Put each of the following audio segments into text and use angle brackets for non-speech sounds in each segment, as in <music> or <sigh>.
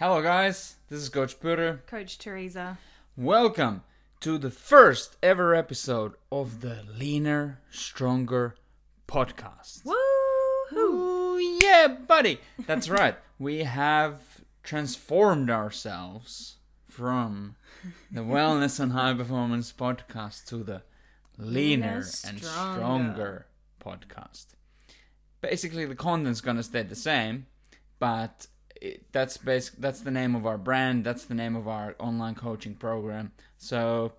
Hello, guys. This is Coach Putter. Coach Teresa. Welcome to the first ever episode of the Leaner, Stronger podcast. Woohoo! Ooh, yeah, buddy. That's <laughs> right. We have transformed ourselves from the Wellness and High Performance podcast to the Leaner Leaner, and Stronger. Stronger podcast. Basically, the content's gonna stay the same, but it, that's basic. That's the name of our brand. That's the name of our online coaching program. So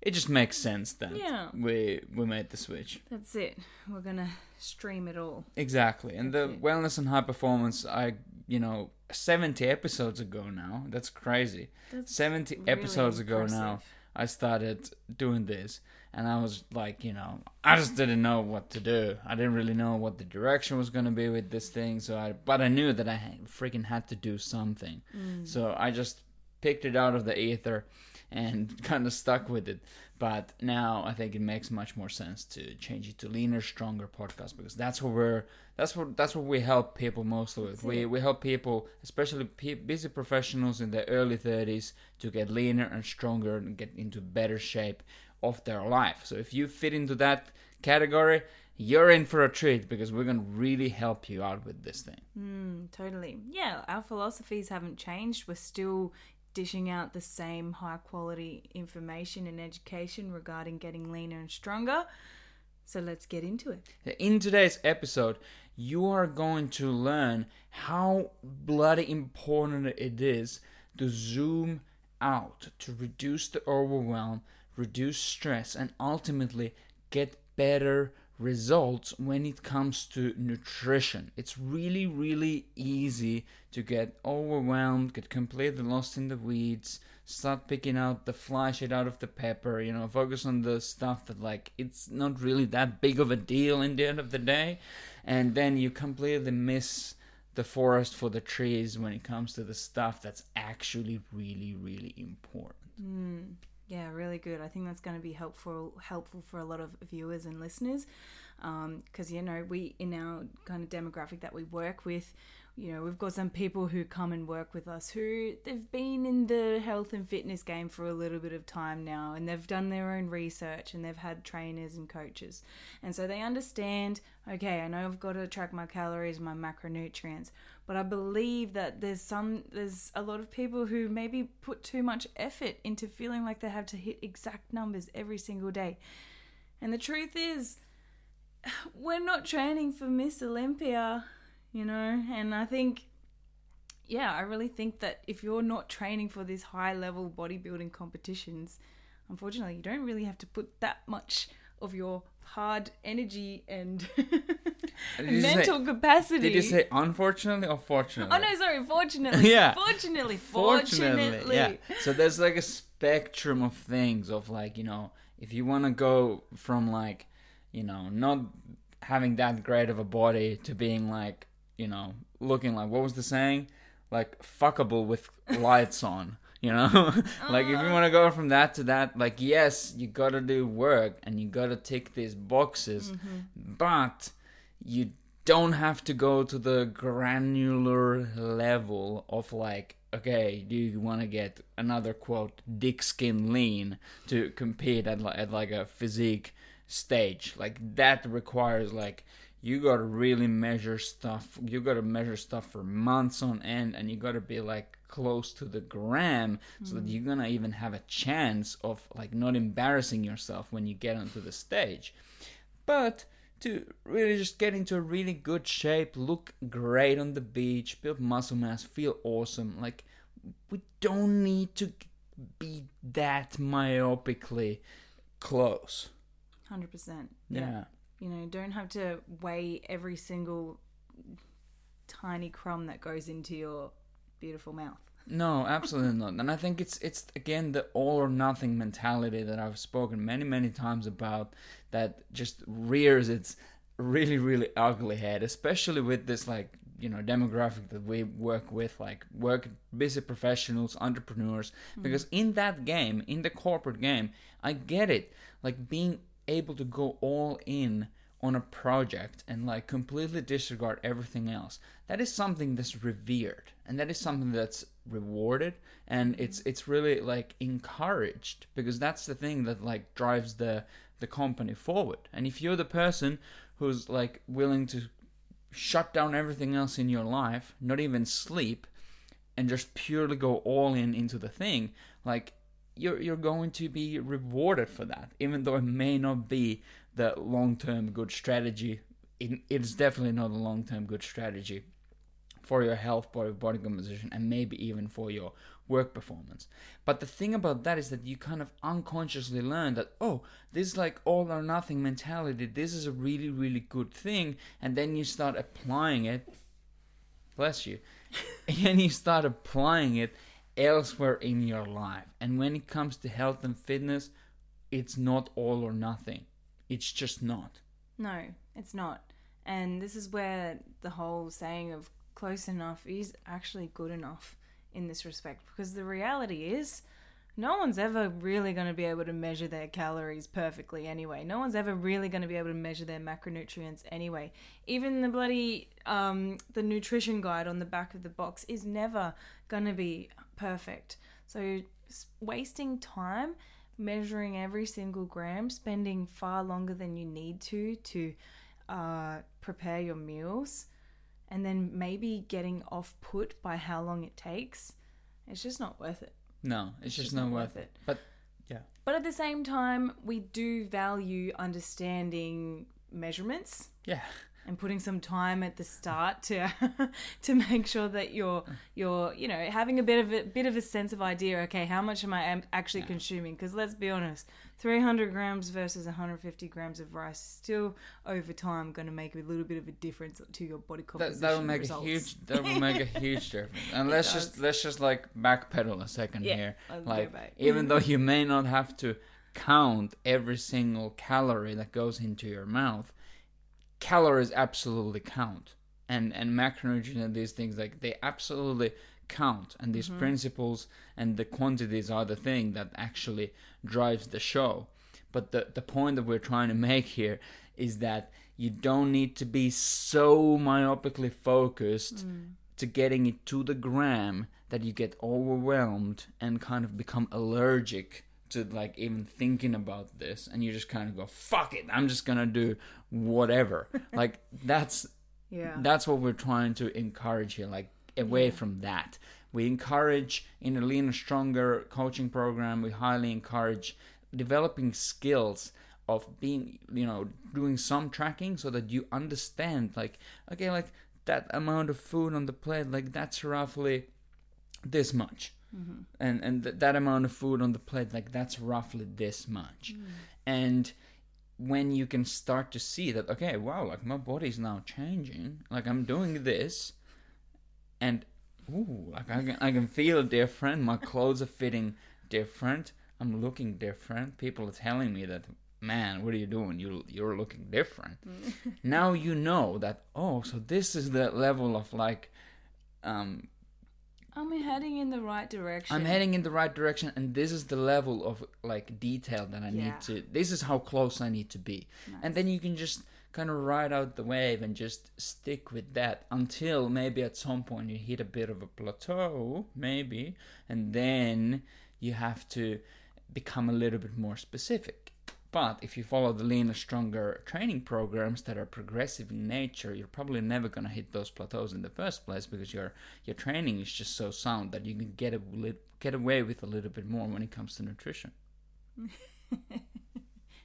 it just makes sense that Yeah. we we made the switch. That's it. We're gonna stream it all. Exactly. And the it. wellness and high performance, I you know, seventy episodes ago now. That's crazy. That's Seventy really episodes ago now. I started doing this, and I was like, you know, I just didn't know what to do. I didn't really know what the direction was gonna be with this thing. So I, but I knew that I freaking had to do something. Mm. So I just picked it out of the ether and <laughs> kind of stuck with it. But now I think it makes much more sense to change it to leaner, stronger podcast because that's what we're that's what that's what we help people mostly with. We we help people, especially pe- busy professionals in their early 30s, to get leaner and stronger and get into better shape of their life. So if you fit into that category, you're in for a treat because we're gonna really help you out with this thing. Mm, totally. Yeah, our philosophies haven't changed. We're still dishing out the same high quality information and education regarding getting leaner and stronger. So let's get into it. In today's episode, you are going to learn how bloody important it is to zoom out, to reduce the overwhelm, reduce stress, and ultimately get better results when it comes to nutrition. It's really, really easy to get overwhelmed, get completely lost in the weeds, start picking out the fly shit out of the pepper, you know, focus on the stuff that, like, it's not really that big of a deal in the end of the day. And then you completely miss the forest for the trees when it comes to the stuff that's actually really, really important. Mm, yeah, really good. I think that's going to be helpful helpful for a lot of viewers and listeners, um, because you know we in our kind of demographic that we work with, you know we've got some people who come and work with us who they've been in the health and fitness game for a little bit of time now, and they've done their own research and they've had trainers and coaches, and so they understand. Okay, I know I've got to track my calories, my macronutrients, but I believe that there's some there's a lot of people who maybe put too much effort into feeling like they have to hit exact numbers every single day. And the truth is <sighs> we're not training for Miss Olympia, you know, and I think yeah, I really think that if you're not training for these high level bodybuilding competitions, unfortunately, you don't really have to put that much of your hard energy and you <laughs> say- mental capacity. Did you say unfortunately or fortunately? Oh no, sorry. Fortunately, <laughs> Yeah. Fortunately, Fortunately, fortunately, yeah. So there's like a spectrum of things of like, you know, if you want to go from like, you know, not having that great of a body to being like, you know, looking like what was the saying? Like fuckable with <laughs> lights on. You know, <laughs> like if you ah. want to go from that to that, like yes, you gotta do work and you gotta tick these boxes, mm-hmm. but you don't have to go to the granular level of like okay do you want to get another quote dick skin lean to compete at, at like a physique stage? Like that requires like you gotta really measure stuff you gotta measure stuff for months on end and you gotta be like close to the gram so that mm. you're gonna even have a chance of like not embarrassing yourself when you get onto the stage but to really just get into a really good shape, look great on the beach, build muscle mass, feel awesome. Like, we don't need to be that myopically close. hundred percent. Yeah. You know, don't have to weigh every single tiny crumb that goes into your beautiful mouth. No, absolutely not. And I think it's it's again the all or nothing mentality that I've spoken many many times about that just rears its really really ugly head, especially with this like you know demographic that we work with, like work busy professionals, entrepreneurs. Mm-hmm. Because in that game, in the corporate game, I get it. Like being able to go all in on a project and like completely disregard everything else. That is something that's revered and that is something that's rewarded and mm-hmm. it's it's really like encouraged because that's the thing that like drives the the company forward. And if you're the person who's like willing to shut down everything else in your life not even sleep and just purely go all in into the thing like you're you're going to be rewarded for that even though it may not be the long-term good strategy it, it's definitely not a long-term good strategy for your health, body, body composition, and maybe even for your work performance. But the thing about that is that you kind of unconsciously learn that, oh, this is like all or nothing mentality. This is a really, really good thing. And then you start applying it. Bless you. <laughs> and you start applying it elsewhere in your life. And when it comes to health and fitness, it's not all or nothing. It's just not. No, it's not. And this is where the whole saying of close enough is actually good enough in this respect because the reality is no one's ever really going to be able to measure their calories perfectly anyway. No one's ever really going to be able to measure their macronutrients anyway. Even the bloody um, the nutrition guide on the back of the box is never going to be perfect. So wasting time measuring every single gram, spending far longer than you need to to uh, prepare your meals and then maybe getting off put by how long it takes, it's just not worth it. No, it's, it's just, just, not, worth it. it. But yeah. But at the same time, we do value understanding measurements. Yeah and putting some time at the start to <laughs> to make sure that you're you're you know having a bit of a bit of a sense of idea okay how much am i actually yeah. consuming? Because let's be honest 300 grams versus 150 grams of rice still over time going to make a little bit of a difference to your body composition that, will make results. a huge that will make a huge difference. <laughs> And let's just let's just like backpedal a second yeah, here. like even <laughs> though you may not have to count every single calorie that goes into your mouth calories absolutely count and and macronutrients and these things like they absolutely count and these mm-hmm. principles and the quantities are the thing that actually drives the show but the the point that we're trying to make here is that you don't need to be so myopically focused mm. to getting it to the gram that you get overwhelmed and kind of become allergic to like even thinking about this and you just kind of go fuck it i'm just gonna do whatever. <laughs> Like that's yeah. that's what we're trying to encourage here like away yeah. from that. We encourage in a leaner stronger coaching program we highly encourage developing skills of being you know doing some tracking so that you understand like okay like that amount of food on the plate like that's roughly this much mm-hmm. and and th- that amount of food on the plate like that's roughly this much mm. and when you can start to see that okay wow like my body's now changing like i'm doing this and ooh like i can, I can feel different my clothes are fitting different i'm looking different people are telling me that man what are you doing you you're looking different mm. <laughs> now you know that oh so this is the level of like um I'm heading in the right direction. I'm heading in the right direction, and this is the level of like detail that I yeah. need to. This is how close I need to be, nice. and then you can just kind of ride out the wave and just stick with that until maybe at some point you hit a bit of a plateau, maybe, and then you have to become a little bit more specific. But if you follow the leaner, stronger training programs that are progressive in nature, you're probably never going to hit those plateaus in the first place because your your training is just so sound that you can get a get away with a little bit more when it comes to nutrition. <laughs>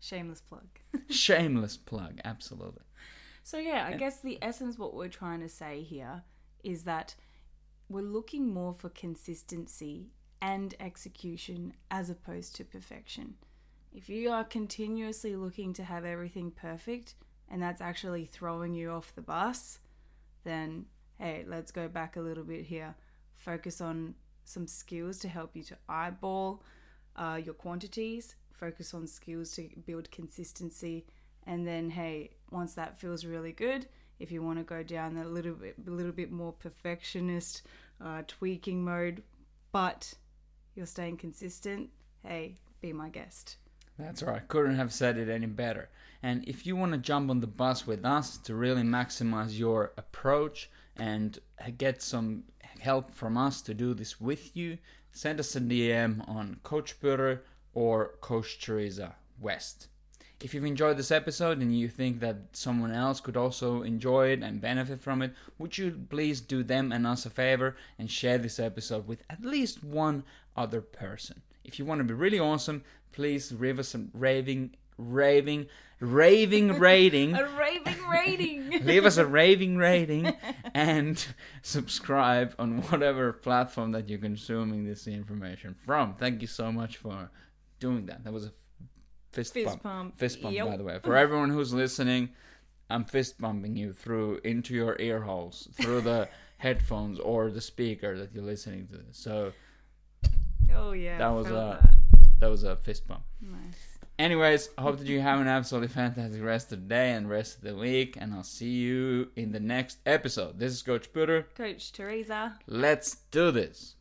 Shameless plug. <laughs> Shameless plug, absolutely. So yeah, I guess the essence what we're trying to say here is that we're looking more for consistency and execution as opposed to perfection. If you are continuously looking to have everything perfect and that's actually throwing you off the bus, then hey, let's go back a little bit here. Focus on some skills to help you to eyeball uh, your quantities, focus on skills to build consistency, and then hey, once that feels really good, if you want to go down a little bit, little bit more perfectionist uh, tweaking mode, but you're staying consistent, hey, be my guest. That's right. Couldn't have said it any better. And if you want to jump on the bus with us to really maximize your approach and get some help from us to do this with you, send us a DM on Coach Burger or Coach Teresa West. If you've enjoyed this episode and you think that someone else could also enjoy it and benefit from it, would you please do them and us a favor and share this episode with at least one other person? If you want to be really awesome, please leave us a raving, raving, raving <laughs> rating. A raving rating. <laughs> leave us a raving rating and <laughs> subscribe on whatever platform that you're consuming this information from. Thank you so much for doing that. That was a fist, Fist bump. pump. Fist bump, Yep. by the way. For everyone who's listening, I'm fist bumping you through into your ear holes, through the headphones or the speaker that you're listening to. So Oh yeah. That was, uh, that. that was a fist bump. Nice. Anyways, I hope that you have an absolutely fantastic rest of the day and rest of the week, and I'll see you in the next episode. This is Coach Putter. Coach Teresa. Let's do this.